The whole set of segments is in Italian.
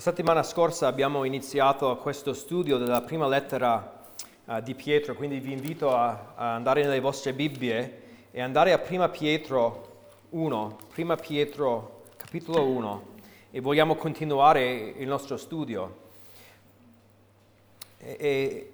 La settimana scorsa abbiamo iniziato questo studio della prima lettera uh, di Pietro, quindi vi invito a, a, andare nelle vostre Bibbie e andare a prima Pietro 1, prima Pietro capitolo 1 e vogliamo continuare il nostro studio. E, e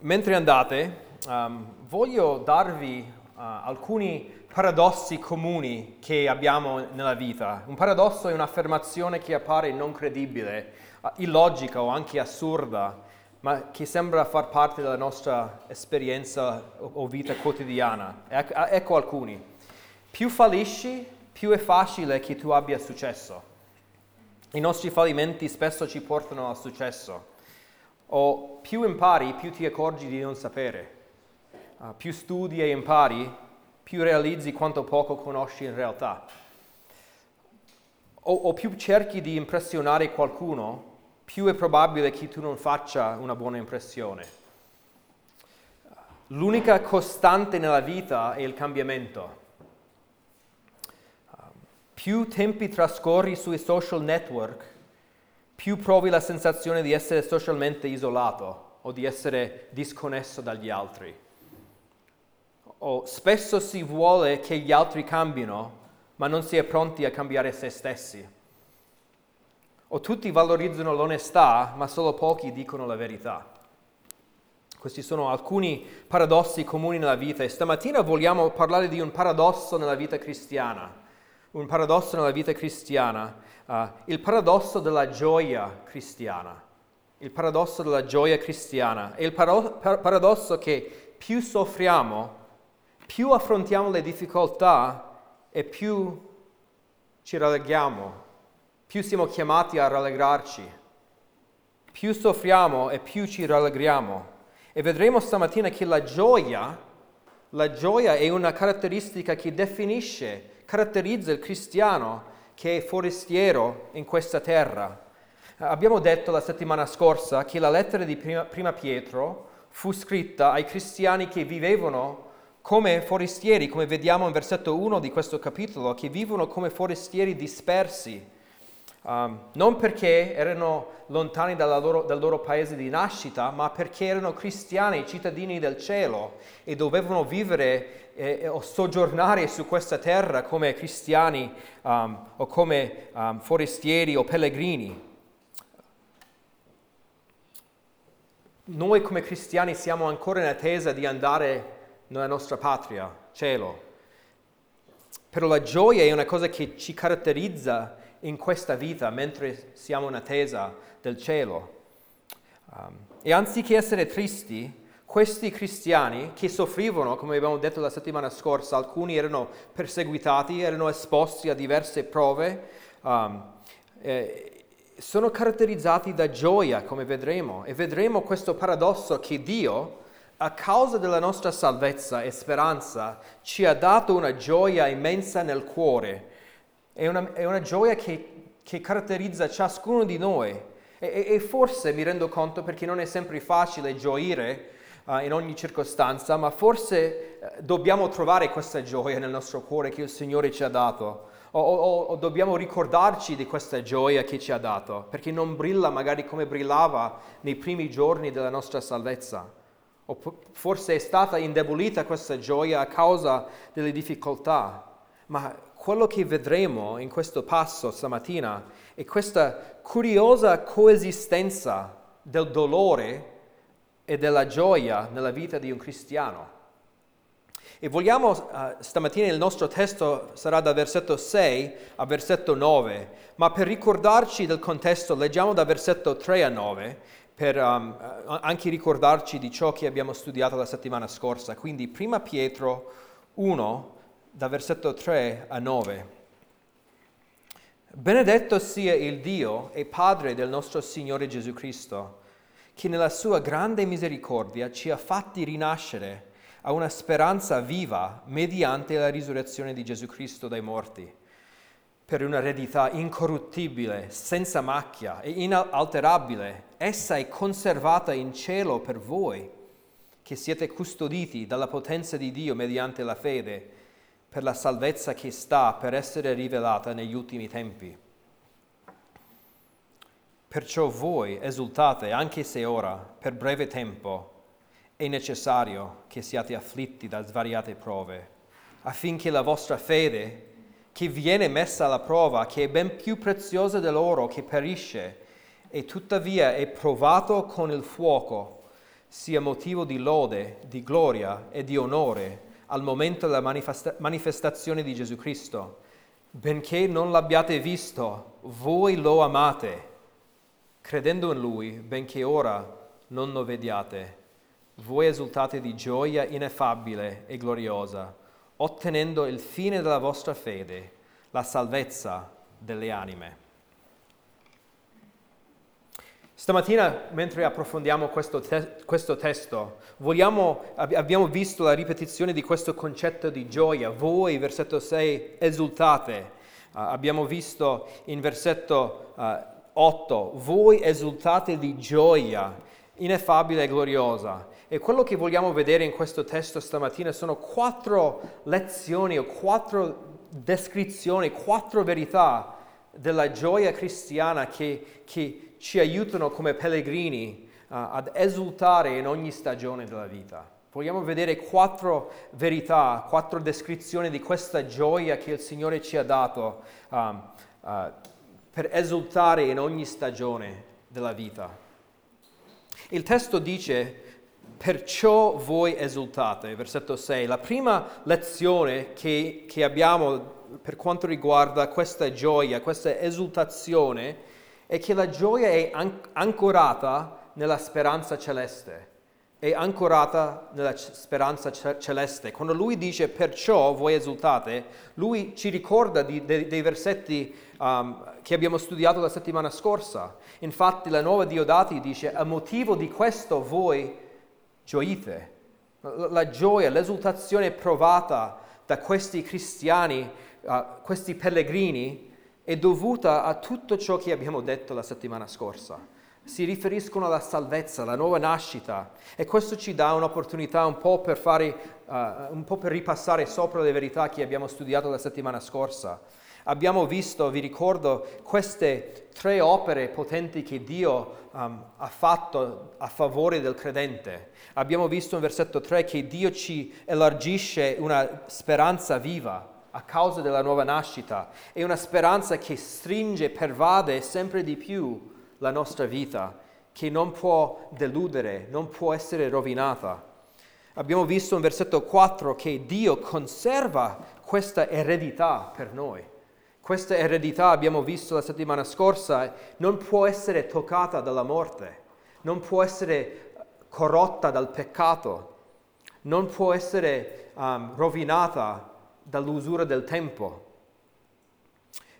mentre andate, um, voglio darvi uh, alcuni paradossi comuni che abbiamo nella vita. Un paradosso è un'affermazione che appare non credibile, illogica o anche assurda, ma che sembra far parte della nostra esperienza o, vita quotidiana. Ecco, ecco alcuni. Più fallisci, più è facile che tu abbia successo. I nostri fallimenti spesso ci portano al successo. O più impari, più ti accorgi di non sapere. Uh, più studi e impari, più realizzi quanto poco conosci in realtà. O, o più cerchi di impressionare qualcuno, più è probabile che tu non faccia una buona impressione. L'unica costante nella vita è il cambiamento. Più tempi trascorri sui social network, più provi la sensazione di essere socialmente isolato o di essere disconnesso dagli altri. O spesso si vuole che gli altri cambino, ma non si è pronti a cambiare se stessi. O tutti valorizzano l'onestà, ma solo pochi dicono la verità. Questi sono alcuni paradossi comuni nella vita e stamattina vogliamo parlare di un paradosso nella vita cristiana. Un paradosso nella vita cristiana, uh, il paradosso della gioia cristiana. Il paradosso della gioia cristiana è il paradosso che più soffriamo, più affrontiamo le difficoltà e più ci rallegriamo più siamo chiamati a rallegrarci. Più soffriamo e più ci rallegriamo. E vedremo stamattina che la gioia, la gioia è una caratteristica che definisce, caratterizza il cristiano che è forestiero in questa terra. Abbiamo detto la settimana scorsa che la lettera di prima, Pietro fu scritta ai cristiani che vivevano come forestieri, come vediamo in versetto 1 di questo capitolo, che vivono come forestieri dispersi Um, non perché erano lontani loro, dal loro paese di nascita, ma perché erano cristiani, cittadini del cielo e dovevano vivere eh, o soggiornare su questa terra come cristiani um, o come um, forestieri o pellegrini. Noi come cristiani siamo ancora in attesa di andare nella nostra patria, cielo. Però la gioia è una cosa che ci caratterizza in questa vita mentre siamo in attesa del cielo. Um, e anziché essere tristi, questi cristiani che soffrivano, come abbiamo detto la settimana scorsa, alcuni erano perseguitati, erano esposti a diverse prove, um, eh, sono caratterizzati da gioia, come vedremo, e vedremo questo paradosso che Dio, a causa della nostra salvezza e speranza, ci ha dato una gioia immensa nel cuore è una, è una gioia che, che, caratterizza ciascuno di noi. E, e, forse mi rendo conto perché non è sempre facile gioire uh, in ogni circostanza, ma forse uh, dobbiamo trovare questa gioia nel nostro cuore che il Signore ci ha dato. O, o, o, dobbiamo ricordarci di questa gioia che ci ha dato, perché non brilla magari come brillava nei primi giorni della nostra salvezza. O forse è stata indebolita questa gioia a causa delle difficoltà. Ma quello che vedremo in questo passo stamattina è questa curiosa coesistenza del dolore e della gioia nella vita di un cristiano. E vogliamo, uh, stamattina il nostro testo sarà da versetto 6 a versetto 9, ma per ricordarci del contesto leggiamo da versetto 3 a 9, per um, anche ricordarci di ciò che abbiamo studiato la settimana scorsa. Quindi prima Pietro 1, da versetto 3 a 9. Benedetto sia il Dio e Padre del nostro Signore Gesù Cristo, che nella sua grande misericordia ci ha fatti rinascere a una speranza viva mediante la risurrezione di Gesù Cristo dai morti, per una eredità incorruttibile, senza macchia e inalterabile. Essa è conservata in cielo per voi, che siete custoditi dalla potenza di Dio mediante la fede per la salvezza che sta per essere rivelata negli ultimi tempi. Perciò voi esultate anche se ora, per breve tempo, è necessario che siate afflitti da svariate prove, affinché la vostra fede, che viene messa alla prova, che è ben più preziosa dell'oro che perisce e tuttavia è provato con il fuoco, sia motivo di lode, di gloria e di onore al momento della manifesta- manifestazione di Gesù Cristo. Benché non l'abbiate visto, voi lo amate, credendo in Lui, benché ora non lo vediate. Voi esultate di gioia ineffabile e gloriosa, ottenendo il fine della vostra fede, la salvezza delle anime. Stamattina, mentre approfondiamo questo, te- questo testo, vogliamo, ab- abbiamo visto la ripetizione di questo concetto di gioia. Voi, versetto 6, esultate. Uh, abbiamo visto in versetto uh, 8, voi esultate di gioia ineffabile e gloriosa. E quello che vogliamo vedere in questo testo stamattina sono quattro lezioni o quattro descrizioni, quattro verità della gioia cristiana che, che ci aiutano come pellegrini uh, ad esultare in ogni stagione della vita. Vogliamo vedere quattro verità, quattro descrizioni di questa gioia che il Signore ci ha dato um, uh, per esultare in ogni stagione della vita. Il testo dice, perciò voi esultate, versetto 6. La prima lezione che, che abbiamo per quanto riguarda questa gioia, questa esultazione, è che la gioia è ancorata nella speranza celeste, è ancorata nella speranza celeste. Quando lui dice perciò voi esultate, lui ci ricorda di, de, dei versetti um, che abbiamo studiato la settimana scorsa. Infatti la nuova Diodati dice a motivo di questo voi gioite. La, la gioia, l'esultazione provata da questi cristiani, uh, questi pellegrini, è dovuta a tutto ciò che abbiamo detto la settimana scorsa. Si riferiscono alla salvezza, alla nuova nascita e questo ci dà un'opportunità un po' per, fare, uh, un po per ripassare sopra le verità che abbiamo studiato la settimana scorsa. Abbiamo visto, vi ricordo, queste tre opere potenti che Dio um, ha fatto a favore del credente. Abbiamo visto in versetto 3 che Dio ci elargisce una speranza viva a causa della nuova nascita. È una speranza che stringe, pervade sempre di più la nostra vita, che non può deludere, non può essere rovinata. Abbiamo visto in versetto 4 che Dio conserva questa eredità per noi. Questa eredità, abbiamo visto la settimana scorsa, non può essere toccata dalla morte, non può essere corrotta dal peccato, non può essere um, rovinata dall'usura del tempo.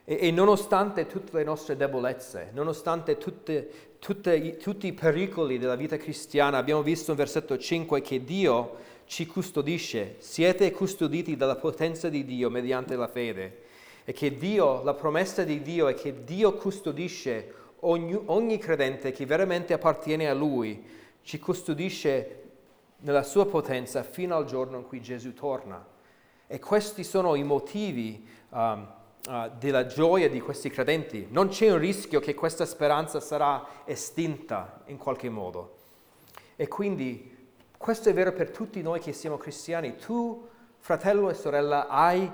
E, e, nonostante tutte le nostre debolezze, nonostante tutte, tutte, tutti i pericoli della vita cristiana, abbiamo visto in versetto 5 che Dio ci custodisce, siete custoditi dalla potenza di Dio mediante la fede e che Dio, la promessa di Dio è che Dio custodisce ogni, ogni credente che veramente appartiene a Lui, ci custodisce nella sua potenza fino al giorno in cui Gesù torna. E questi sono i motivi um, uh, della gioia di questi credenti. Non c'è un rischio che questa speranza sarà estinta in qualche modo. E quindi questo è vero per tutti noi che siamo cristiani. Tu, fratello e sorella, hai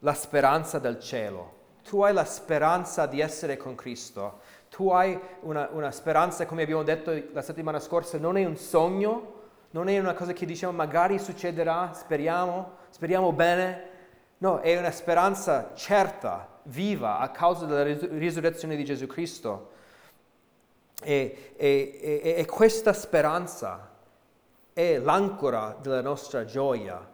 la speranza del cielo. Tu hai la speranza di essere con Cristo. Tu hai una, una speranza, come abbiamo detto la settimana scorsa, non è un sogno, non è una cosa che diciamo magari succederà, speriamo, speriamo bene. No, è una speranza certa, viva, a causa della risurrezione di Gesù Cristo. E, e, e, e questa speranza è l'ancora della nostra gioia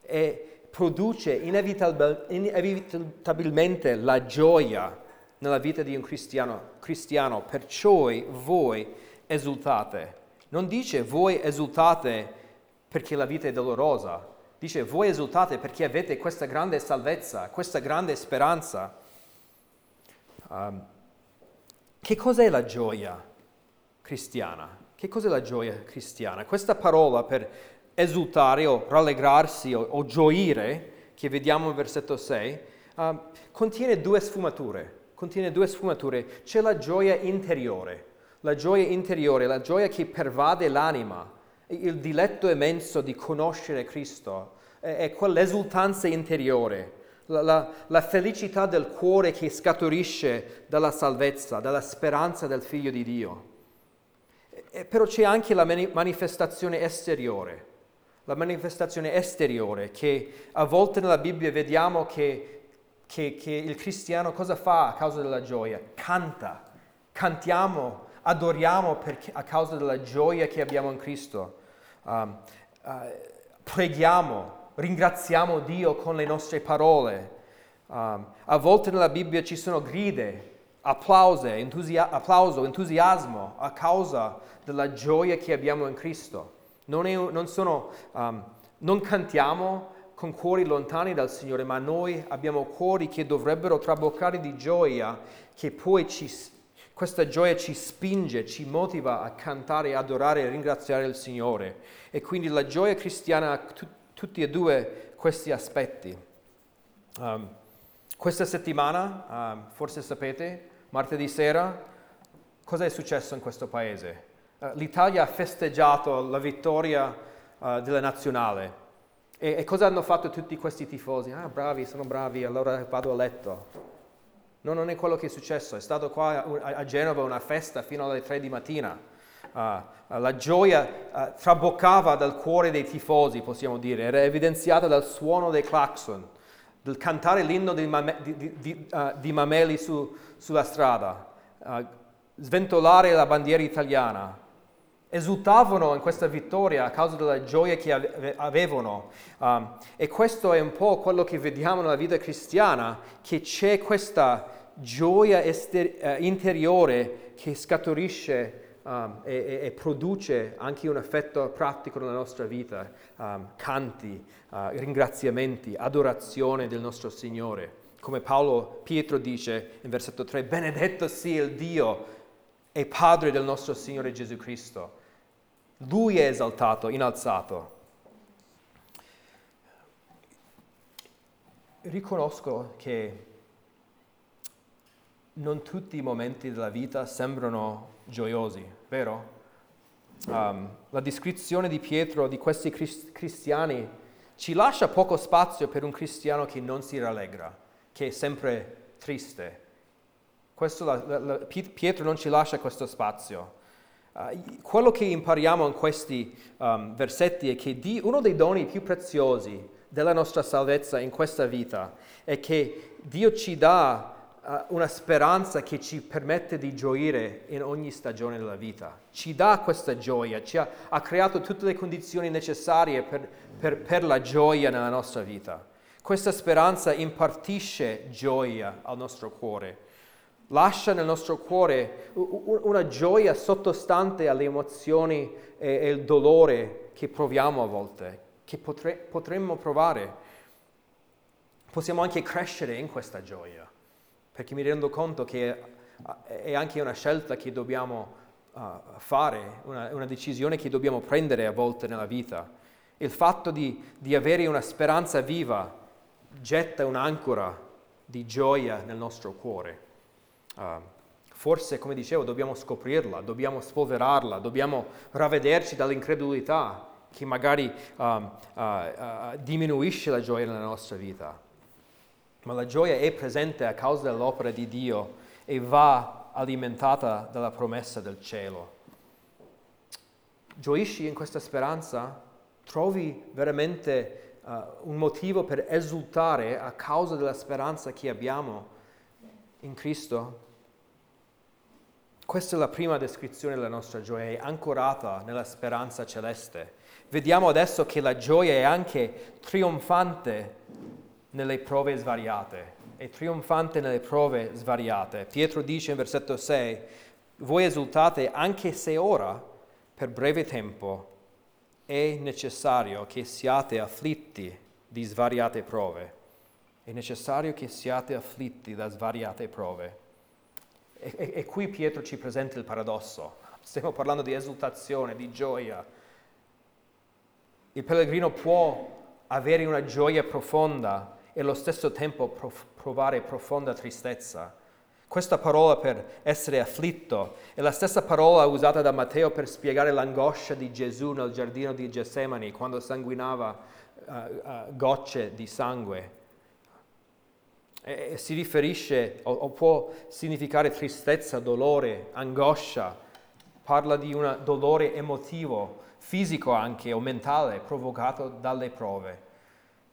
e produce inevitabil, inevitabilmente la gioia nella vita di un cristiano, cristiano. Perciò voi esultate. Non dice voi esultate perché la vita è dolorosa, dice voi esultate perché avete questa grande salvezza, questa grande speranza. Um, che cos'è la gioia cristiana? Che cos'è la gioia cristiana? Questa parola per esultare o rallegrarsi o, o gioire, che vediamo in versetto 6, uh, contiene due sfumature. contiene due sfumature. C'è la gioia interiore, la gioia interiore, la gioia che pervade l'anima, il diletto immenso di conoscere Cristo, è, quell'esultanza interiore, la, la, la, felicità del cuore che scaturisce dalla salvezza, dalla speranza del Figlio di Dio. E, però c'è anche la manifestazione esteriore, la manifestazione esteriore che a volte nella Bibbia vediamo che, che, che il cristiano cosa fa a causa della gioia? Canta, cantiamo, adoriamo perché, a causa della gioia che abbiamo in Cristo. Um, uh, preghiamo, ringraziamo Dio con le nostre parole. Um, a volte nella Bibbia ci sono gride, applause, entusia- applauso, entusiasmo a causa della gioia che abbiamo in Cristo. Non, è, non, sono, um, non cantiamo con cuori lontani dal Signore, ma noi abbiamo cuori che dovrebbero traboccare di gioia, che poi ci, questa gioia ci spinge, ci motiva a cantare, adorare e ringraziare il Signore. E quindi la gioia cristiana ha tu, tutti e due questi aspetti. Um, questa settimana, um, forse sapete, martedì sera, cosa è successo in questo paese? Uh, L'Italia ha festeggiato la vittoria uh, della nazionale. E, e cosa hanno fatto tutti questi tifosi? Ah, bravi, sono bravi, allora vado a letto. No, non è quello che è successo. È stato qua a Genova una festa fino alle tre di mattina. Uh, la gioia uh, traboccava dal cuore dei tifosi, possiamo dire, era evidenziata dal suono dei clacson, del cantare l'inno di, mame- di, di, uh, di Mameli su, sulla strada, sventolare la bandiera italiana, esultavano in questa vittoria a causa della gioia che avevano. E questo è un po' quello che vediamo nella vita cristiana, che c'è questa gioia ester- uh, interiore che scaturisce um, e, e, e, produce anche un effetto pratico nella nostra vita, um, canti, uh, ringraziamenti, adorazione del nostro Signore. Come Paolo Pietro dice in versetto 3, benedetto sia il Dio e Padre del nostro Signore Gesù Cristo. Lui è esaltato, innalzato. Riconosco che non tutti i momenti della vita sembrano gioiosi, vero? Um, la descrizione di Pietro di questi cristiani ci lascia poco spazio per un cristiano che non si rallegra, che è sempre triste. La, la, la, Pietro non ci lascia questo spazio. Uh, quello che impariamo in questi um, versetti è che di, uno dei doni più preziosi della nostra salvezza in questa vita è che Dio ci dà una speranza che ci permette di gioire in ogni stagione della vita. Ci dà questa gioia, ci ha, ha creato tutte le condizioni necessarie per, per, per la gioia nella nostra vita. Questa speranza impartisce gioia al nostro cuore lascia nel nostro cuore una gioia sottostante alle emozioni e, il dolore che proviamo a volte, che potre, potremmo provare. Possiamo anche crescere in questa gioia perché mi rendo conto che è anche una scelta che dobbiamo uh, fare, una, una, decisione che dobbiamo prendere a volte nella vita. Il fatto di, di avere una speranza viva getta un'ancora di gioia nel nostro cuore. Uh, forse, come dicevo, dobbiamo scoprirla, dobbiamo spolverarla, dobbiamo ravvederci dall'incredulità che magari uh, diminuisce la gioia nella nostra vita ma la gioia è presente a causa dell'opera di Dio e va alimentata dalla promessa del cielo. Gioisci in questa speranza? Trovi veramente uh, un motivo per esultare a causa della speranza che abbiamo in Cristo? Questa è la prima descrizione della nostra gioia, è ancorata nella speranza celeste. Vediamo adesso che la gioia è anche trionfante nelle prove svariate, è trionfante nelle prove svariate. Pietro dice in versetto 6, voi esultate anche se ora, per breve tempo, è necessario che siate afflitti di svariate prove. È necessario che siate afflitti da svariate prove. E, e, e qui Pietro ci presenta il paradosso. Stiamo parlando di esultazione, di gioia. Il pellegrino può avere una gioia profonda e allo stesso tempo provare profonda tristezza. questa parola per essere afflitto è la stessa parola usata da Matteo per spiegare l'angoscia di Gesù nel giardino di Getsemani quando sanguinava uh, uh, gocce di sangue. E, e si riferisce o, o può significare tristezza, dolore, angoscia, parla di un dolore emotivo, fisico anche o mentale provocato dalle prove.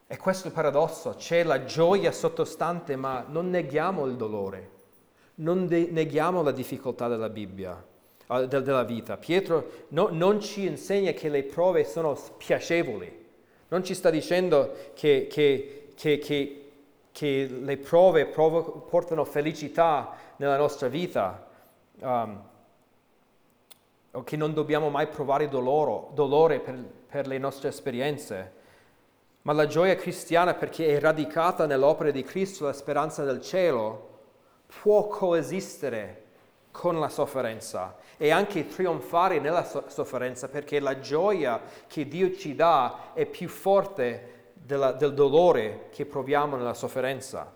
E questo è il paradosso, c'è la gioia sottostante ma non neghiamo il dolore non de- neghiamo la difficoltà della Bibbia, de- della vita. Pietro no, non ci insegna che le prove sono piacevoli, non ci sta dicendo che, che, che, che le prove provo- portano felicità nella nostra vita. Um, o che non dobbiamo mai provare doloro, dolore per, per le nostre esperienze. Ma la gioia cristiana, perché è radicata nell'opera di Cristo, la speranza del cielo, può coesistere con la sofferenza e anche trionfare nella sofferenza perché la gioia che Dio ci dà è più forte della, del dolore che proviamo nella sofferenza.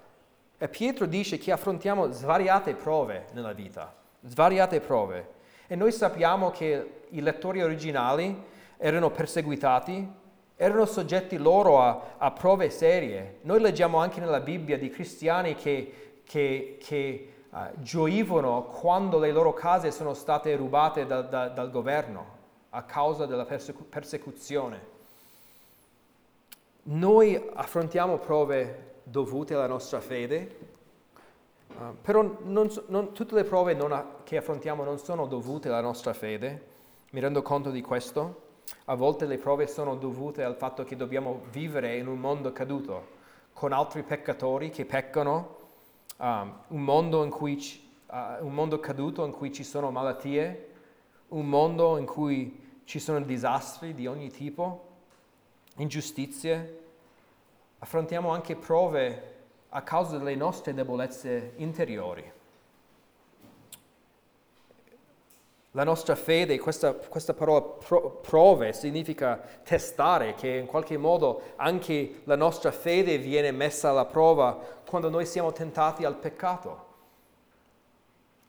E Pietro dice che affrontiamo svariate prove nella vita, svariate prove. E noi sappiamo che i lettori originali erano perseguitati, erano soggetti loro a, a prove serie. Noi leggiamo anche nella Bibbia di cristiani che che, che uh, gioivano quando le loro case sono state rubate da, da, dal governo a causa della persecu- persecuzione. Noi affrontiamo prove dovute alla nostra fede, uh, però non, non, tutte le prove ha, che affrontiamo non sono dovute alla nostra fede, mi rendo conto di questo. A volte le prove sono dovute al fatto che dobbiamo vivere in un mondo caduto, con altri peccatori che peccano um, un, mondo cui, uh, un mondo caduto in cui ci sono malattie, un mondo in cui ci sono disastri di ogni tipo, ingiustizie. Affrontiamo anche prove a causa delle nostre debolezze interiori. La nostra fede, questa, questa parola pro, prove significa testare, che in qualche modo anche la nostra fede viene messa alla prova quando noi siamo tentati al peccato.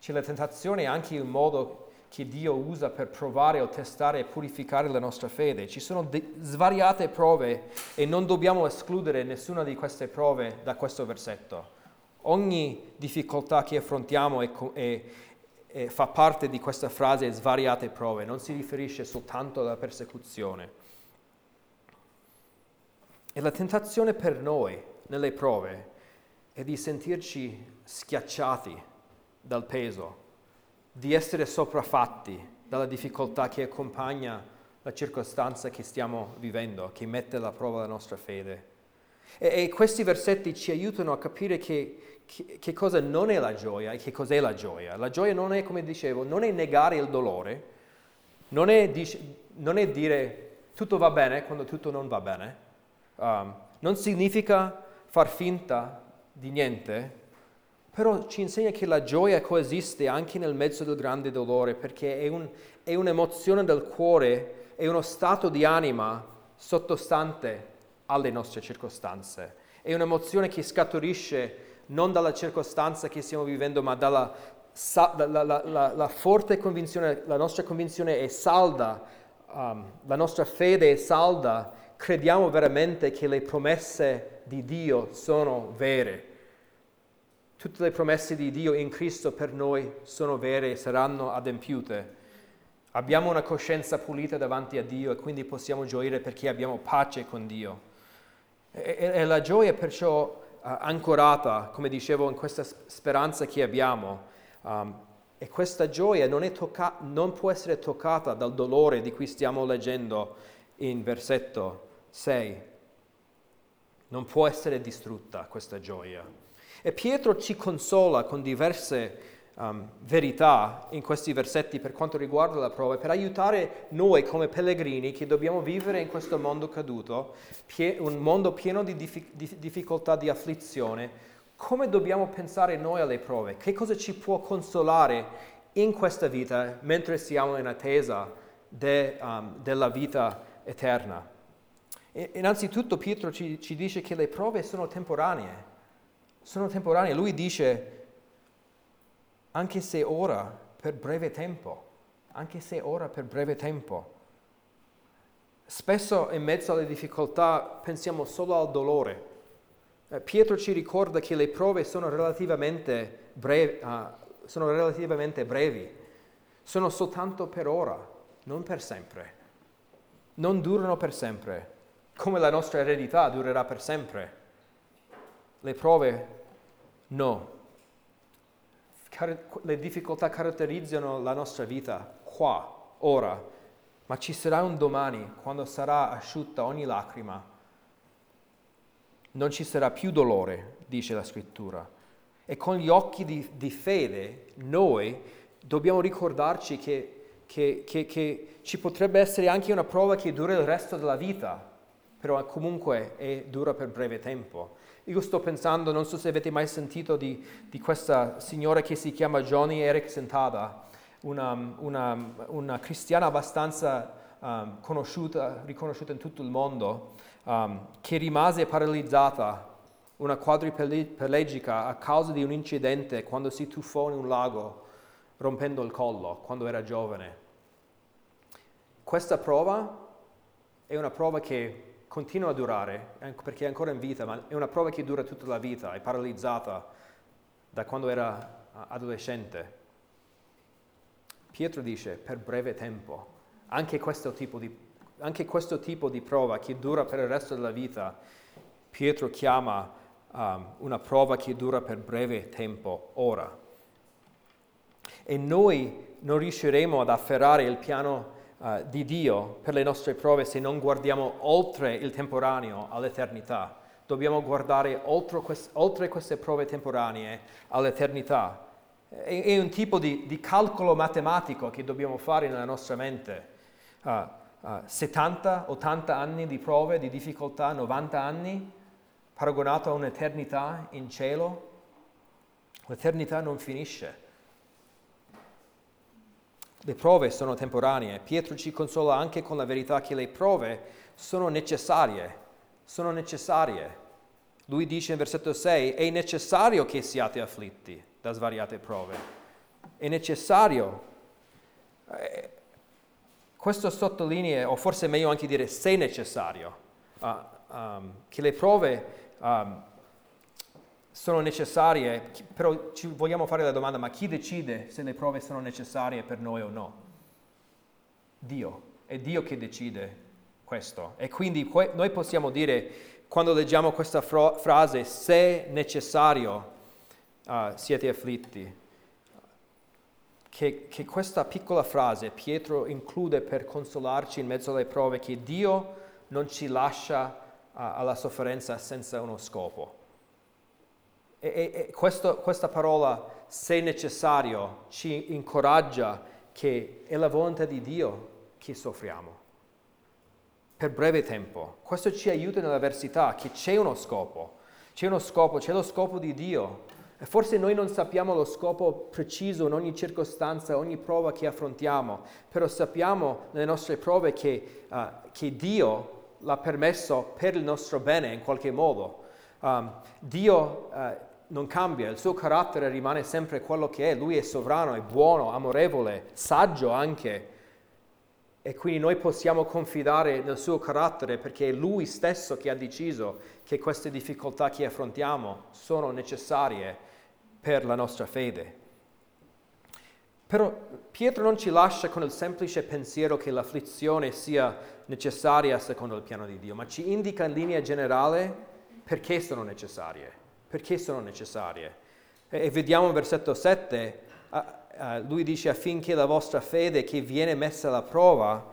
C'è la tentazione è anche un modo che Dio usa per provare o testare e purificare la nostra fede. Ci sono de- svariate prove e non dobbiamo escludere nessuna di queste prove da questo versetto. Ogni difficoltà che affrontiamo è, è, eh, fa parte di questa frase svariate prove, non si riferisce soltanto alla persecuzione. E la tentazione per noi nelle prove è di sentirci schiacciati dal peso, di essere sopraffatti dalla difficoltà che accompagna la circostanza che stiamo vivendo, che mette alla prova la nostra fede. E, e questi versetti ci aiutano a capire che che, che cosa non è la gioia e che cos'è la gioia. La gioia non è, come dicevo, non è negare il dolore, non è, non è dire tutto va bene quando tutto non va bene, um, non significa far finta di niente, però ci insegna che la gioia coesiste anche nel mezzo del grande dolore perché è, un, è un'emozione del cuore, è uno stato di anima sottostante alle nostre circostanze, è un'emozione che scaturisce non dalla circostanza che stiamo vivendo, ma dalla la, la, la, la forte convinzione, la nostra convinzione è salda, um, la nostra fede è salda, crediamo veramente che le promesse di Dio sono vere. Tutte le promesse di Dio in Cristo per noi sono vere e saranno adempiute. Abbiamo una coscienza pulita davanti a Dio e quindi possiamo gioire perché abbiamo pace con Dio. E, la gioia perciò ancorata, come dicevo, in questa speranza che abbiamo. Um, e questa gioia non, tocca- non, può essere toccata dal dolore di cui stiamo leggendo in versetto 6. Non può essere distrutta questa gioia. E Pietro ci consola con diverse um, verità in questi versetti per quanto riguarda la prova, per aiutare noi come pellegrini che dobbiamo vivere in questo mondo caduto, pie- un mondo pieno di, dif- di difficoltà, di afflizione, come dobbiamo pensare noi alle prove? Che cosa ci può consolare in questa vita mentre siamo in attesa de, um, della vita eterna? E, innanzitutto Pietro ci, ci dice che le prove sono temporanee, sono temporanee. Lui dice anche se ora per breve tempo, anche se ora per breve tempo. Spesso in mezzo alle difficoltà pensiamo solo al dolore. Eh, Pietro ci ricorda che le prove sono relativamente, brevi, uh, sono relativamente brevi, sono soltanto per ora, non per sempre. Non durano per sempre, come la nostra eredità durerà per sempre. Le prove no. Le difficoltà caratterizzano la nostra vita qua, ora, ma ci sarà un domani quando sarà asciutta ogni lacrima. Non ci sarà più dolore, dice la scrittura. E con gli occhi di, di fede noi dobbiamo ricordarci che, che, che, che, ci potrebbe essere anche una prova che dura il resto della vita, però comunque è, dura per breve tempo. Io sto pensando, non so se avete mai sentito di, di questa signora che si chiama Johnny Erickson Tada, una, una, una cristiana abbastanza um, conosciuta, riconosciuta in tutto il mondo, um, che rimase paralizzata, una quadriplegica a causa di un incidente quando si tuffò in un lago rompendo il collo quando era giovane. Questa prova è una prova che continua a durare, perché è ancora in vita, ma è una prova che dura tutta la vita, è paralizzata da quando era adolescente. Pietro dice per breve tempo, anche questo tipo di, questo tipo di prova che dura per il resto della vita, Pietro chiama um, una prova che dura per breve tempo, ora. E noi non riusciremo ad afferrare il piano uh, di Dio per le nostre prove se non guardiamo oltre il temporaneo all'eternità. Dobbiamo guardare oltre, quest- oltre queste prove temporanee all'eternità è, è un tipo di, di, calcolo matematico che dobbiamo fare nella nostra mente. Uh, uh, 70, 80 anni di prove, di difficoltà, 90 anni, paragonato a un'eternità in cielo. L'eternità non finisce. Le prove sono temporanee. Pietro ci consola anche con la verità che le prove sono necessarie. Sono necessarie. Lui dice in versetto 6, è necessario che siate afflitti da svariate prove. È necessario. Eh, questo sottolinea, o forse è meglio anche dire se necessario, uh, um, che le prove um, sono necessarie, però ci vogliamo fare la domanda, ma chi decide se le prove sono necessarie per noi o no? Dio, è Dio che decide questo. E quindi noi possiamo dire, quando leggiamo questa fro- frase, se necessario, uh, siete afflitti, che, che, questa piccola frase Pietro include per consolarci in mezzo alle prove che Dio non ci lascia uh, alla sofferenza senza uno scopo. E, e, questo, questa parola, se necessario, ci incoraggia che è la volontà di Dio che soffriamo per breve tempo. Questo ci aiuta nell'avversità, che c'è uno scopo, c'è uno scopo, c'è lo scopo di Dio e forse noi non sappiamo lo scopo preciso in ogni circostanza, ogni prova che affrontiamo, però sappiamo nelle nostre prove che, uh, che Dio l'ha permesso per il nostro bene in qualche modo. Um, Dio uh, non cambia, il suo carattere rimane sempre quello che è, lui è sovrano, è buono, amorevole, saggio anche. E quindi noi possiamo confidare nel suo carattere perché è lui stesso che ha deciso che queste difficoltà che affrontiamo sono necessarie per la nostra fede. Però Pietro non ci lascia con il semplice pensiero che l'afflizione sia necessaria secondo il piano di Dio, ma ci indica in linea generale perché sono necessarie. Perché sono necessarie. E, e vediamo in versetto 7, uh, uh, lui dice affinché la vostra fede che viene messa alla prova,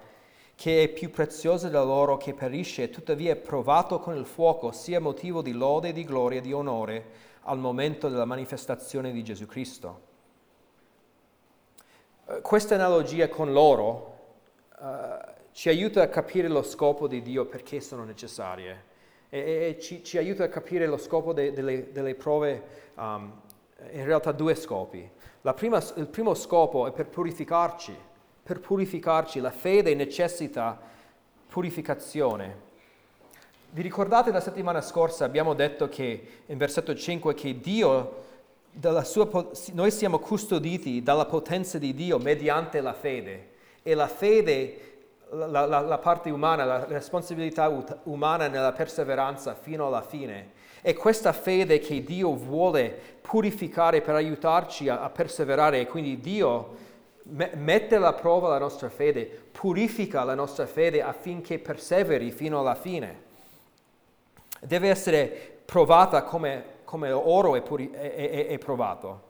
che è più preziosa da loro che perisce, tuttavia è provato con il fuoco, sia motivo di lode, di gloria, di onore al momento della manifestazione di Gesù Cristo. Eh, questa analogia con loro uh, ci aiuta a capire lo scopo di Dio perché sono necessarie e, e ci, ci, aiuta a capire lo scopo de, delle, delle, prove, um, in realtà due scopi. Prima, il primo scopo è per purificarci, per purificarci, la fede necessita purificazione. Vi ricordate la settimana scorsa abbiamo detto che in versetto 5 che Dio sua, noi siamo custoditi dalla potenza di Dio mediante la fede. E la fede, la, la, la parte umana, la responsabilità umana nella perseveranza fino alla fine. È questa fede che Dio vuole purificare per aiutarci a, a perseverare e quindi Dio me, mette alla prova la nostra fede, purifica la nostra fede affinché perseveri fino alla fine. Deve essere provata come come oro è, puri- è, è, è, provato.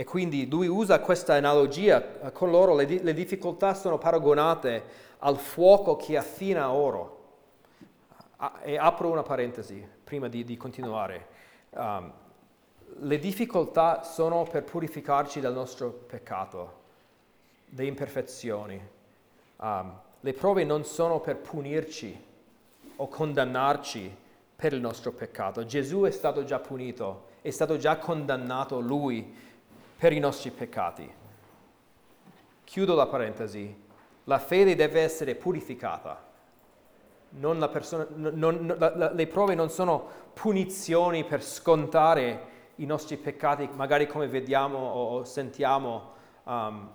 E quindi lui usa questa analogia eh, con l'oro, le, le difficoltà sono paragonate al fuoco che affina oro. E apro una parentesi prima di, di continuare. Um, le difficoltà sono per purificarci dal nostro peccato, le imperfezioni. Um, le prove non sono per punirci o condannarci per il nostro peccato. Gesù è stato già punito, è stato già condannato lui per i nostri peccati. Chiudo la parentesi. La fede deve essere purificata. Non persona, non, la, la, le prove non sono punizioni per scontare i nostri peccati, magari come vediamo o sentiamo um,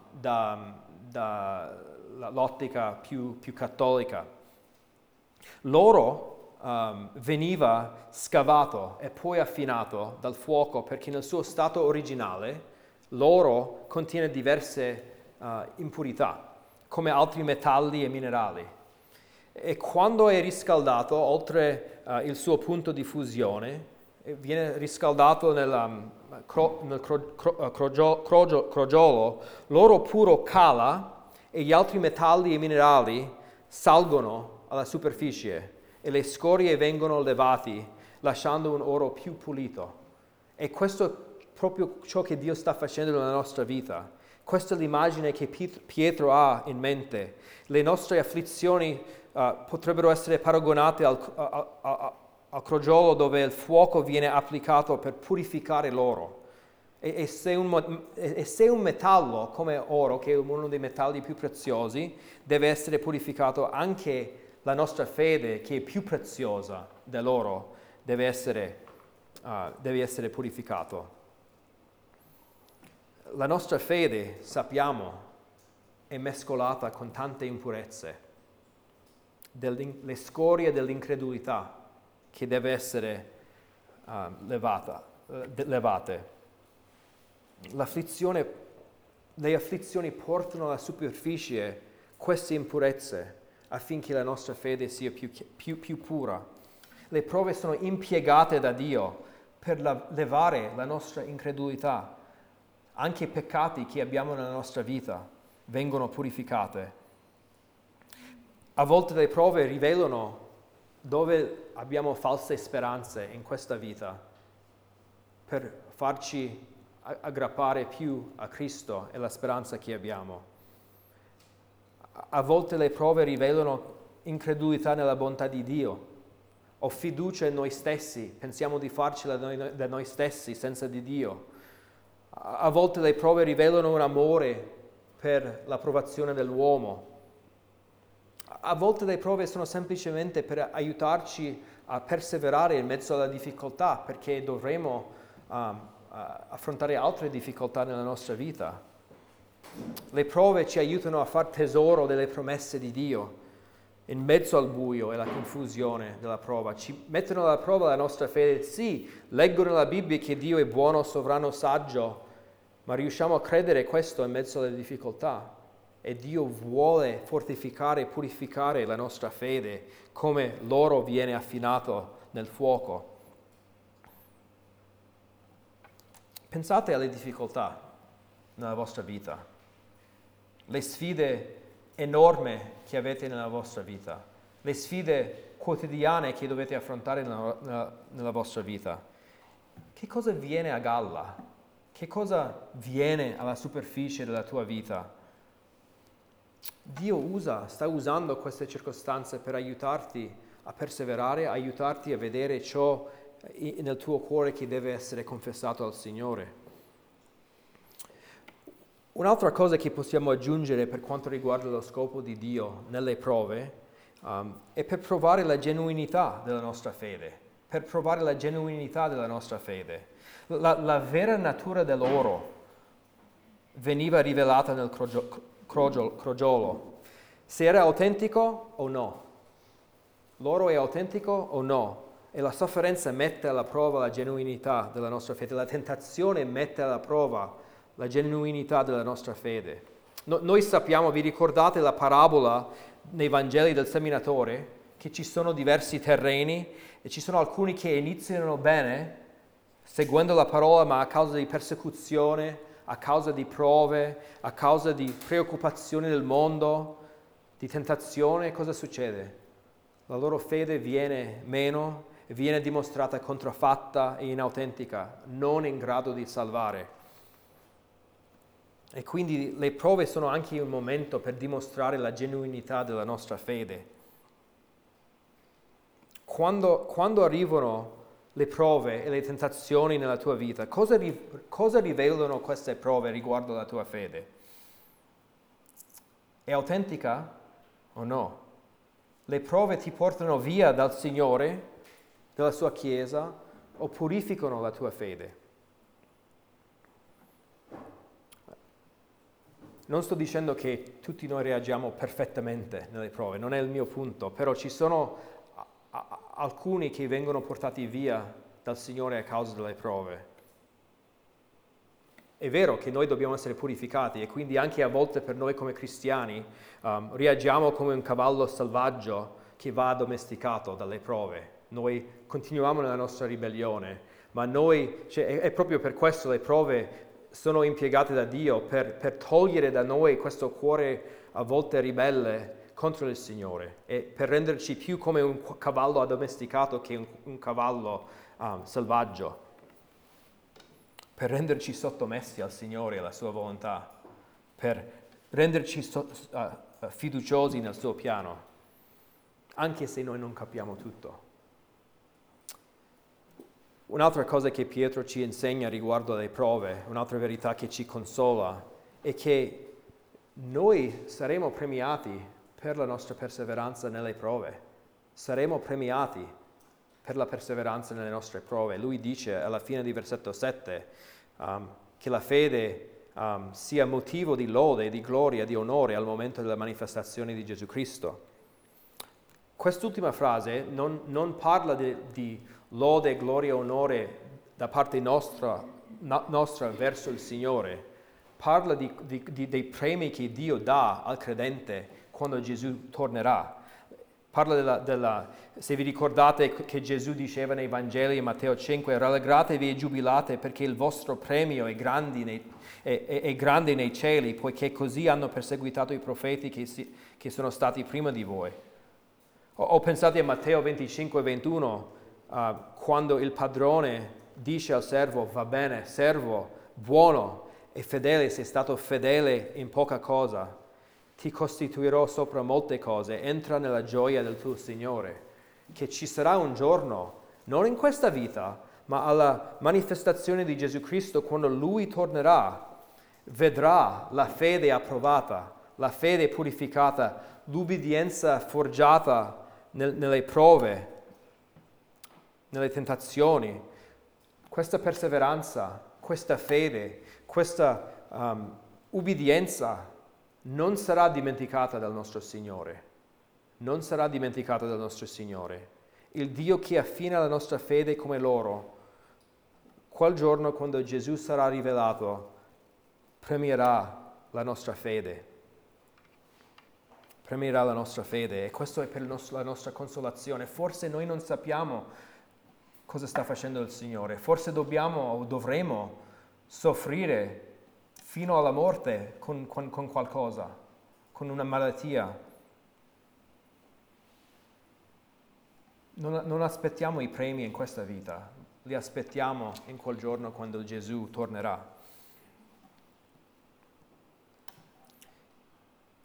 dall'ottica più, più cattolica. Loro um, veniva scavato e poi affinato dal fuoco perché nel suo stato originale l'oro contiene diverse uh, impurità, come altri metalli e minerali. E quando è riscaldato, oltre uh, il suo punto di fusione, eh, viene riscaldato nel, um, cro, nel cro, cro, crogio, crogio, crogiolo, l'oro puro cala e gli altri metalli e minerali salgono alla superficie e le scorie vengono levate, lasciando un oro più pulito. E questo proprio ciò che Dio sta facendo nella nostra vita. Questa è l'immagine che Pietro ha in mente. Le nostre afflizioni uh, potrebbero essere paragonate al, a, a, al crogiolo dove il fuoco viene applicato per purificare l'oro. E, e, se un, e, se un, metallo come oro, che è uno dei metalli più preziosi, deve essere purificato anche la nostra fede, che è più preziosa dell'oro, deve essere, uh, deve essere purificato. La nostra fede, sappiamo, è mescolata con tante impurezze, le scorie dell'incredulità che deve essere uh, levata, uh, levate. L'afflizione, le afflizioni portano alla superficie queste impurezze affinché la nostra fede sia più, più, più pura. Le prove sono impiegate da Dio per la, levare la nostra incredulità. Anche i peccati che abbiamo nella nostra vita vengono purificate. A volte le prove rivelano dove abbiamo false speranze in questa vita per farci aggrappare più a Cristo e la speranza che abbiamo a volte le prove rivelano incredulità nella bontà di Dio o fiducia in noi stessi, pensiamo di farcela da noi, da noi stessi senza di Dio. A volte le prove rivelano un amore per l'approvazione dell'uomo. A volte le prove sono semplicemente per aiutarci a perseverare in mezzo alla difficoltà, perché dovremo um, affrontare altre difficoltà nella nostra vita. Le prove ci aiutano a far tesoro delle promesse di Dio in mezzo al buio e alla confusione della prova. Ci mettono alla prova la nostra fede. Sì, leggono nella Bibbia che Dio è buono, sovrano, saggio, ma riusciamo a credere questo in mezzo alle difficoltà. E Dio vuole fortificare e purificare la nostra fede come l'oro viene affinato nel fuoco. Pensate alle difficoltà nella vostra vita le sfide enormi che avete nella vostra vita, le sfide quotidiane che dovete affrontare nella, nella, nella vostra vita. Che cosa viene a galla? Che cosa viene alla superficie della tua vita? Dio usa, sta usando queste circostanze per aiutarti a perseverare, aiutarti a vedere ciò nel tuo cuore che deve essere confessato al Signore. Un'altra cosa che possiamo aggiungere per quanto riguarda lo scopo di Dio nelle prove um, è per provare la genuinità della nostra fede, per provare la genuinità della nostra fede. La, la vera natura dell'oro veniva rivelata nel crogio, crogio, crogiolo. Se era autentico o no. L'oro è autentico o no. E la sofferenza mette alla prova la genuinità della nostra fede. La tentazione mette alla prova la genuinità della nostra fede. No, noi sappiamo, vi ricordate la parabola nei Vangeli del seminatore, che ci sono diversi terreni e ci sono alcuni che iniziano bene, seguendo la parola, ma a causa di persecuzione, a causa di prove, a causa di preoccupazioni del mondo, di tentazione, cosa succede? La loro fede viene meno, viene dimostrata controfatta e inautentica, non in grado di salvare. E quindi le prove sono anche un momento per dimostrare la genuinità della nostra fede. Quando, quando arrivano le prove e le tentazioni nella tua vita, cosa, cosa rivelano queste prove riguardo alla tua fede? È autentica o no? Le prove ti portano via dal Signore, dalla sua Chiesa, o purificano la tua fede? Non sto dicendo che tutti noi reagiamo perfettamente nelle prove, non è il mio punto, però ci sono alcuni che vengono portati via dal Signore a causa delle prove. È vero che noi dobbiamo essere purificati e quindi anche a volte per noi come cristiani um, reagiamo come un cavallo selvaggio che va addomesticato dalle prove. Noi continuiamo nella nostra ribellione, ma noi, cioè, è, è, proprio per questo le prove sono impiegate da Dio, per, per togliere da noi questo cuore a volte ribelle contro il Signore e per renderci più come un cavallo addomesticato che un, un cavallo um, selvaggio, per renderci sottomessi al Signore e alla sua volontà, per renderci so, uh, fiduciosi nel suo piano, anche se noi non capiamo tutto. Un'altra cosa che Pietro ci insegna riguardo alle prove, un'altra verità che ci consola, è che noi saremo premiati per la nostra perseveranza nelle prove. Saremo premiati per la perseveranza nelle nostre prove. Lui dice alla fine di versetto 7 um, che la fede um, sia motivo di lode, di gloria, di onore al momento della manifestazione di Gesù Cristo. Quest'ultima frase non, non parla di, di, lode, gloria onore da parte nostra, no, nostra verso il Signore, parla di, di, dei premi che Dio dà al credente quando Gesù tornerà. Parla della, della, se vi ricordate che Gesù diceva nei Vangeli in Matteo 5, rallegratevi e giubilate perché il vostro premio è grande nei, è, è, è grande nei cieli, poiché così hanno perseguitato i profeti che, si, che sono stati prima di voi. O, o pensate a Matteo 25, 21, uh, quando il padrone dice al servo, va bene, servo, buono e fedele, sei stato fedele in poca cosa ti costituirò sopra molte cose, entra nella gioia del tuo Signore, che ci sarà un giorno, non in questa vita, ma alla manifestazione di Gesù Cristo quando Lui tornerà, vedrà la fede approvata, la fede purificata, l'ubbidienza forgiata nel, nelle prove, nelle tentazioni. Questa perseveranza, questa fede, questa um, ubbidienza non sarà dimenticata dal nostro Signore. Non sarà dimenticata dal nostro Signore. Il Dio che affina la nostra fede come loro, quel giorno quando Gesù sarà rivelato, premierà la nostra fede. Premierà la nostra fede e questo è per la nostra consolazione. Forse noi non sappiamo cosa sta facendo il Signore, forse dobbiamo o dovremo soffrire fino alla morte con, con, con qualcosa, con una malattia. Non, non aspettiamo i premi in questa vita, li aspettiamo in quel giorno quando Gesù tornerà.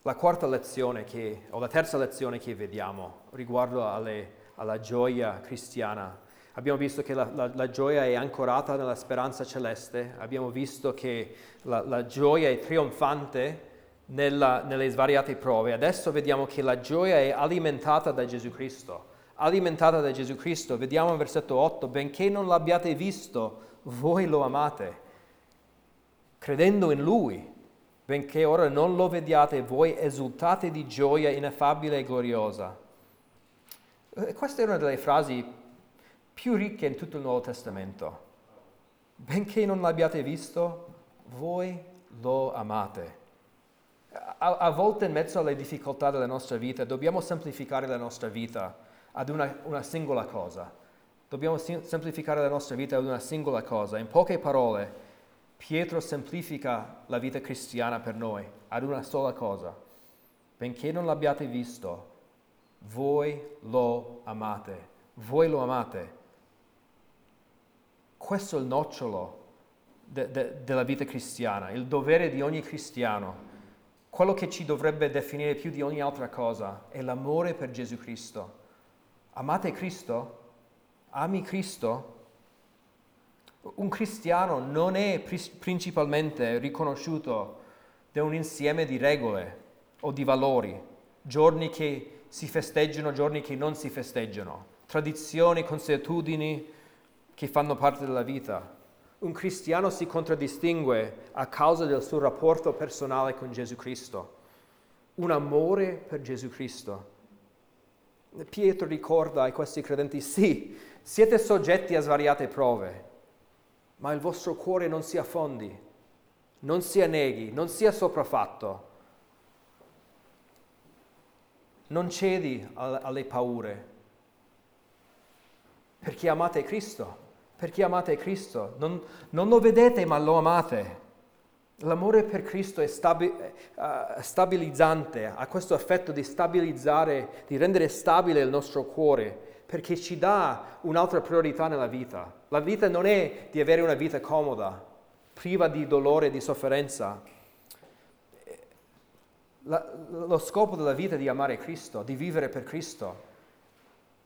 La quarta lezione che, o la terza lezione che vediamo riguardo alle, alla gioia cristiana Abbiamo visto che la, la, la, gioia è ancorata nella speranza celeste, abbiamo visto che la, la gioia è trionfante nella, nelle svariate prove. Adesso vediamo che la gioia è alimentata da Gesù Cristo. Alimentata da Gesù Cristo, vediamo in versetto 8, benché non l'abbiate visto, voi lo amate, credendo in Lui, benché ora non lo vediate, voi esultate di gioia ineffabile e gloriosa. E questa è una delle frasi più ricche in tutto il Nuovo Testamento. Benché non l'abbiate visto, voi lo amate. A, a, volte in mezzo alle difficoltà della nostra vita dobbiamo semplificare la nostra vita ad una, una singola cosa. Dobbiamo semplificare la nostra vita ad una singola cosa. In poche parole, Pietro semplifica la vita cristiana per noi ad una sola cosa. Benché non l'abbiate visto, voi lo amate. Voi lo amate. Questo è il nocciolo de, de, della vita cristiana, il dovere di ogni cristiano. Quello che ci dovrebbe definire più di ogni altra cosa è l'amore per Gesù Cristo. Amate Cristo? Ami Cristo? Un cristiano non è principalmente riconosciuto da un insieme di regole o di valori, giorni che si festeggiano, giorni che non si festeggiano, tradizioni, consuetudini che fanno parte della vita. Un cristiano si contraddistingue a causa del suo rapporto personale con Gesù Cristo, un amore per Gesù Cristo. Pietro ricorda a questi credenti, sì, siete soggetti a svariate prove, ma il vostro cuore non si affondi, non si anneghi, non sia sopraffatto. Non cedi alle paure, perché amate Cristo, perché amate Cristo. Non, non lo vedete, ma lo amate. L'amore per Cristo è stabi- uh, stabilizzante, ha questo effetto di stabilizzare, di rendere stabile il nostro cuore perché ci dà un'altra priorità nella vita. La vita non è di avere una vita comoda, priva di dolore e di sofferenza. La, lo scopo della vita è di amare Cristo, di vivere per Cristo.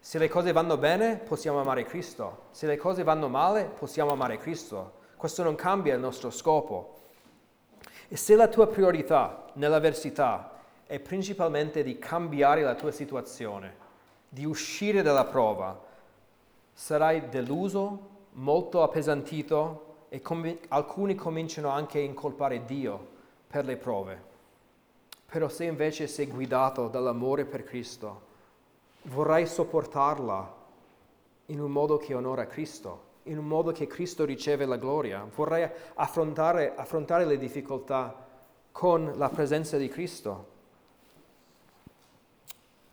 Se le cose vanno bene, possiamo amare Cristo. Se le cose vanno male, possiamo amare Cristo. Questo non cambia il nostro scopo. E se la tua priorità nell'avversità è principalmente di cambiare la tua situazione, di uscire dalla prova, sarai deluso, molto appesantito e com- alcuni cominciano anche a incolpare Dio per le prove. Però se invece sei guidato dall'amore per Cristo, vorrai sopportarla in un modo che onora Cristo, in un modo che Cristo riceve la gloria. Vorrai affrontare, affrontare le difficoltà con la presenza di Cristo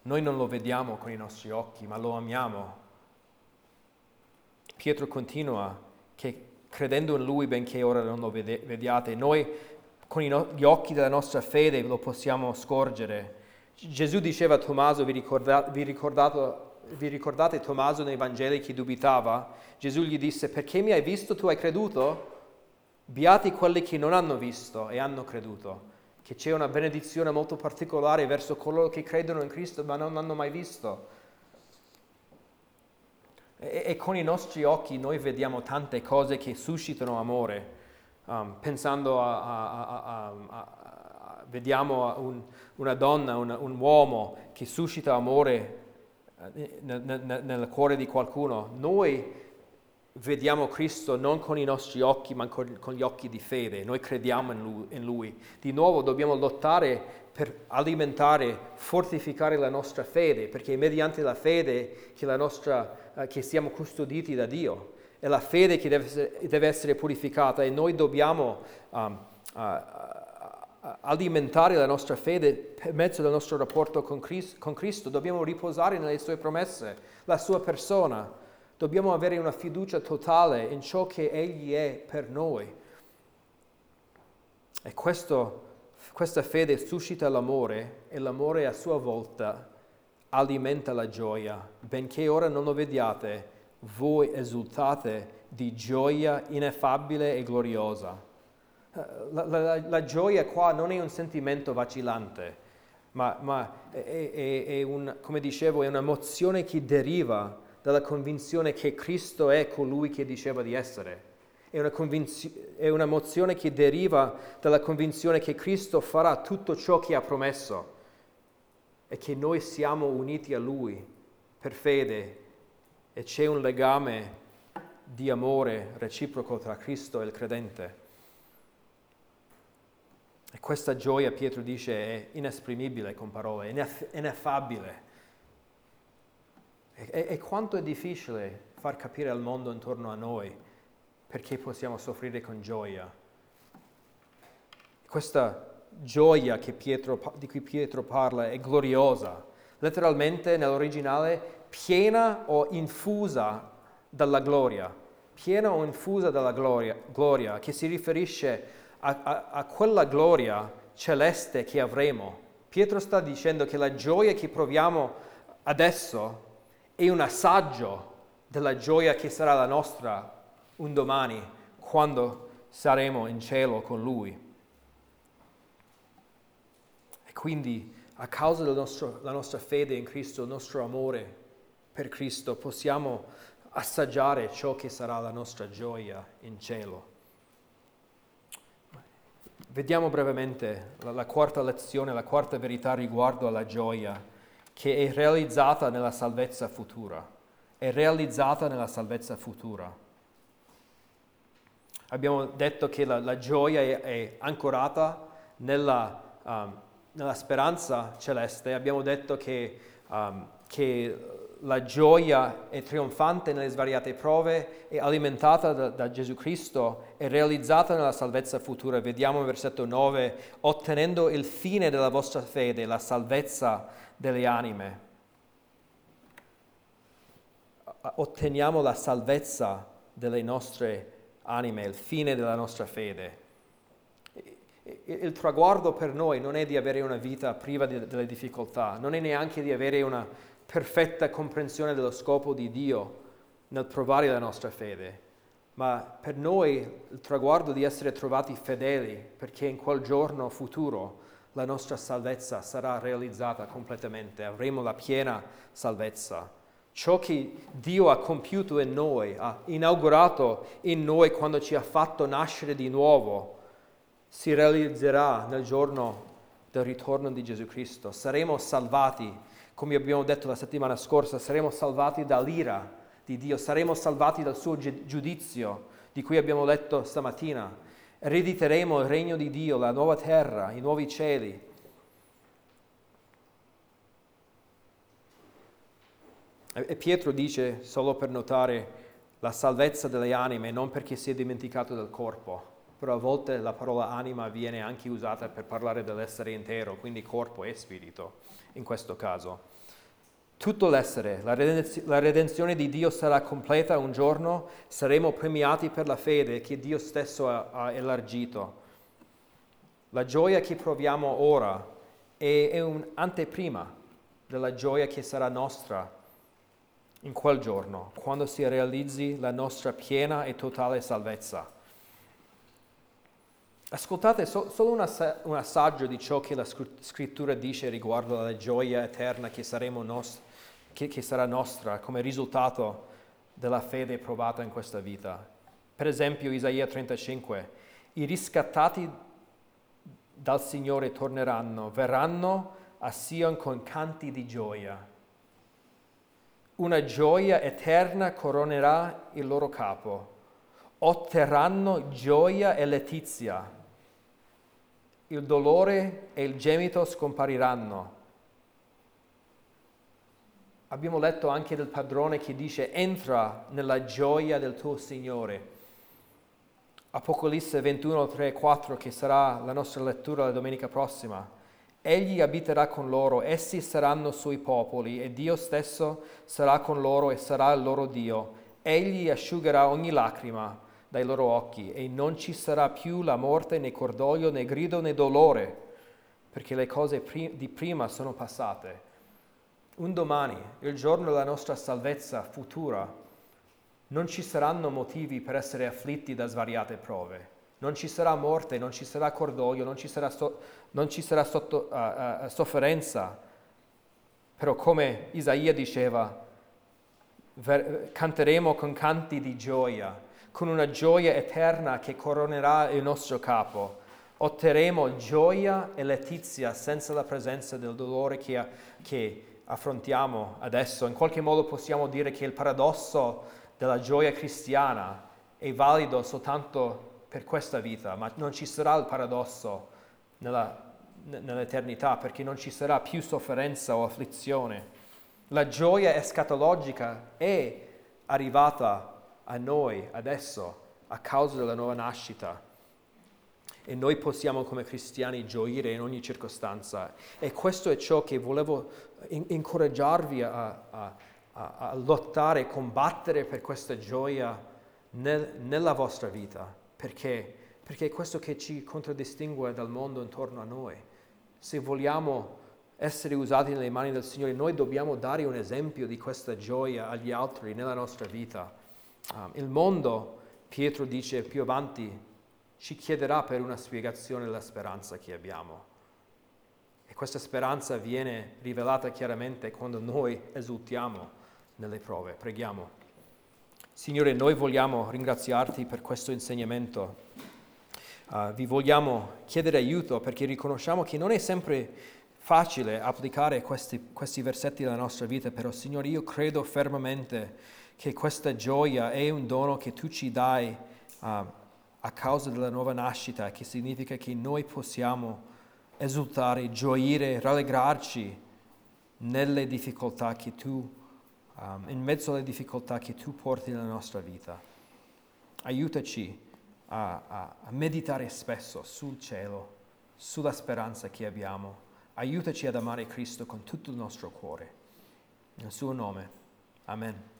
noi non lo vediamo con i nostri occhi, ma lo amiamo. Pietro continua che credendo in Lui, benché ora non lo vediate, noi con gli occhi della nostra fede lo possiamo scorgere. Gesù diceva a Tommaso, vi, ricorda, vi, vi ricordate Tommaso nei Vangeli che dubitava? Gesù gli disse, perché mi hai visto, tu hai creduto? Beati quelli che non hanno visto e hanno creduto che c'è una benedizione molto particolare verso coloro che credono in Cristo ma non hanno mai visto. E, e con i nostri occhi noi vediamo tante cose che suscitano amore, um, pensando a, a, a, vediamo un, una donna, un, un, uomo che suscita amore eh, nel, nel, nel cuore di qualcuno. Noi vediamo Cristo non con i nostri occhi, ma con, con gli occhi di fede. Noi crediamo in lui, in lui, Di nuovo dobbiamo lottare per alimentare, fortificare la nostra fede, perché è mediante la fede che, la nostra, eh, che siamo custoditi da Dio. È la fede che deve essere, deve essere purificata e noi dobbiamo um, uh, alimentare la nostra fede per mezzo del nostro rapporto con Cristo, con Cristo. Dobbiamo riposare nelle sue promesse, la sua persona Dobbiamo avere una fiducia totale in ciò che Egli è per noi. E questo, questa fede suscita l'amore e l'amore a sua volta alimenta la gioia. Benché ora non lo vediate, voi esultate di gioia ineffabile e gloriosa. La, la, la gioia qua non è un sentimento vacillante, ma, ma è, è, è un, come dicevo, è un'emozione che deriva dalla convinzione che Cristo è colui che diceva di essere. È una, convinz- è un'emozione che deriva dalla convinzione che Cristo farà tutto ciò che ha promesso e che noi siamo uniti a Lui per fede e c'è un legame di amore reciproco tra Cristo e il credente. E questa gioia, Pietro dice, è inesprimibile con parole, è ineffabile. E, e, quanto è difficile far capire al mondo intorno a noi perché possiamo soffrire con gioia. Questa gioia Pietro, di cui Pietro parla è gloriosa, letteralmente nell'originale piena o infusa dalla gloria, piena o infusa dalla gloria, gloria che si riferisce a, a, a quella gloria celeste che avremo. Pietro sta dicendo che la gioia che proviamo adesso è un assaggio della gioia che sarà la nostra un domani quando saremo in cielo con Lui. E quindi a causa della nostra fede in Cristo, il nostro amore per Cristo, possiamo assaggiare ciò che sarà la nostra gioia in cielo. Vediamo brevemente la, la, quarta lezione, la quarta verità riguardo alla gioia che è realizzata nella salvezza futura. È realizzata nella salvezza futura. Abbiamo detto che la, la gioia è, è, ancorata nella, um, nella, speranza celeste. Abbiamo detto che, um, che la gioia è trionfante nelle svariate prove, è alimentata da, da, Gesù Cristo, è realizzata nella salvezza futura. Vediamo il versetto 9, ottenendo il fine della vostra fede, la salvezza delle anime. Otteniamo la salvezza delle nostre anime, il fine della nostra fede. Il traguardo per noi non è di avere una vita priva di, delle difficoltà, non è neanche di avere una perfetta comprensione dello scopo di Dio nel provare la nostra fede, ma per noi il traguardo di essere trovati fedeli, perché in quel giorno futuro la nostra salvezza sarà realizzata completamente, avremo la piena salvezza. Ciò che Dio ha compiuto in noi, ha inaugurato in noi quando ci ha fatto nascere di nuovo, si realizzerà nel giorno del ritorno di Gesù Cristo. Saremo salvati come abbiamo detto la settimana scorsa, saremo salvati dall'ira di Dio, saremo salvati dal suo giudizio di cui abbiamo letto stamattina. Erediteremo il regno di Dio, la nuova terra, i nuovi cieli. E Pietro dice, solo per notare, la salvezza delle anime, non perché si è dimenticato del corpo, però a volte la parola anima viene anche usata per parlare dell'essere intero, quindi corpo e spirito in questo caso tutto l'essere. La, redenzio- la redenzione di Dio sarà completa un giorno, saremo premiati per la fede che Dio stesso ha, ha elargito. La gioia che proviamo ora è, è un'anteprima della gioia che sarà nostra in quel giorno, quando si realizzi la nostra piena e totale salvezza. Ascoltate so, solo un, ass- un, assaggio di ciò che la scrittura dice riguardo alla gioia eterna che nostri che, che sarà nostra come risultato della fede provata in questa vita. Per esempio Isaia 35, i riscattati dal Signore torneranno, verranno a Sion con canti di gioia. Una gioia eterna coronerà il loro capo. Otterranno gioia e letizia. Il dolore e il gemito scompariranno Abbiamo letto anche del padrone che dice entra nella gioia del tuo Signore. Apocalisse 21, 3, 4, che sarà la nostra lettura la domenica prossima. Egli abiterà con loro, essi saranno suoi popoli e Dio stesso sarà con loro e sarà il loro Dio. Egli asciugherà ogni lacrima dai loro occhi e non ci sarà più la morte né cordoglio né grido né dolore, perché le cose di prima sono passate un domani, il giorno della nostra salvezza futura, non ci saranno motivi per essere afflitti da svariate prove. Non ci sarà morte, non ci sarà cordoglio, non ci sarà, so, non ci sarà sotto, uh, uh, sofferenza. Però come Isaia diceva, ver- canteremo con canti di gioia, con una gioia eterna che coronerà il nostro capo. Otterremo gioia e letizia senza la presenza del dolore che, che affrontiamo adesso. In qualche modo possiamo dire che il paradosso della gioia cristiana è valido soltanto per questa vita, ma non ci sarà il paradosso nella, nell'eternità perché non ci sarà più sofferenza o afflizione. La gioia escatologica è arrivata a noi adesso a causa della nuova nascita e noi possiamo come cristiani gioire in ogni circostanza. E questo è ciò che volevo incoraggiarvi a, a, a, a lottare, combattere per questa gioia nel, nella vostra vita, perché, perché è questo che ci contraddistingue dal mondo intorno a noi. Se vogliamo essere usati nelle mani del Signore, noi dobbiamo dare un esempio di questa gioia agli altri nella nostra vita. Um, il mondo, Pietro dice più avanti, ci chiederà per una spiegazione della speranza che abbiamo. E questa speranza viene rivelata chiaramente quando noi esultiamo nelle prove. Preghiamo. Signore, noi vogliamo ringraziarti per questo insegnamento. Uh, vi vogliamo chiedere aiuto perché riconosciamo che non è sempre facile applicare questi, questi versetti nella nostra vita, però Signore, io credo fermamente che questa gioia è un dono che tu ci dai. Uh, a causa della nuova nascita, che significa che noi possiamo esultare, gioire, rallegrarci nelle difficoltà che tu, um, in mezzo alle difficoltà che tu porti nella nostra vita. Aiutaci a, a, a meditare spesso sul cielo, sulla speranza che abbiamo. Aiutaci ad amare Cristo con tutto il nostro cuore. Nel suo nome. Amen.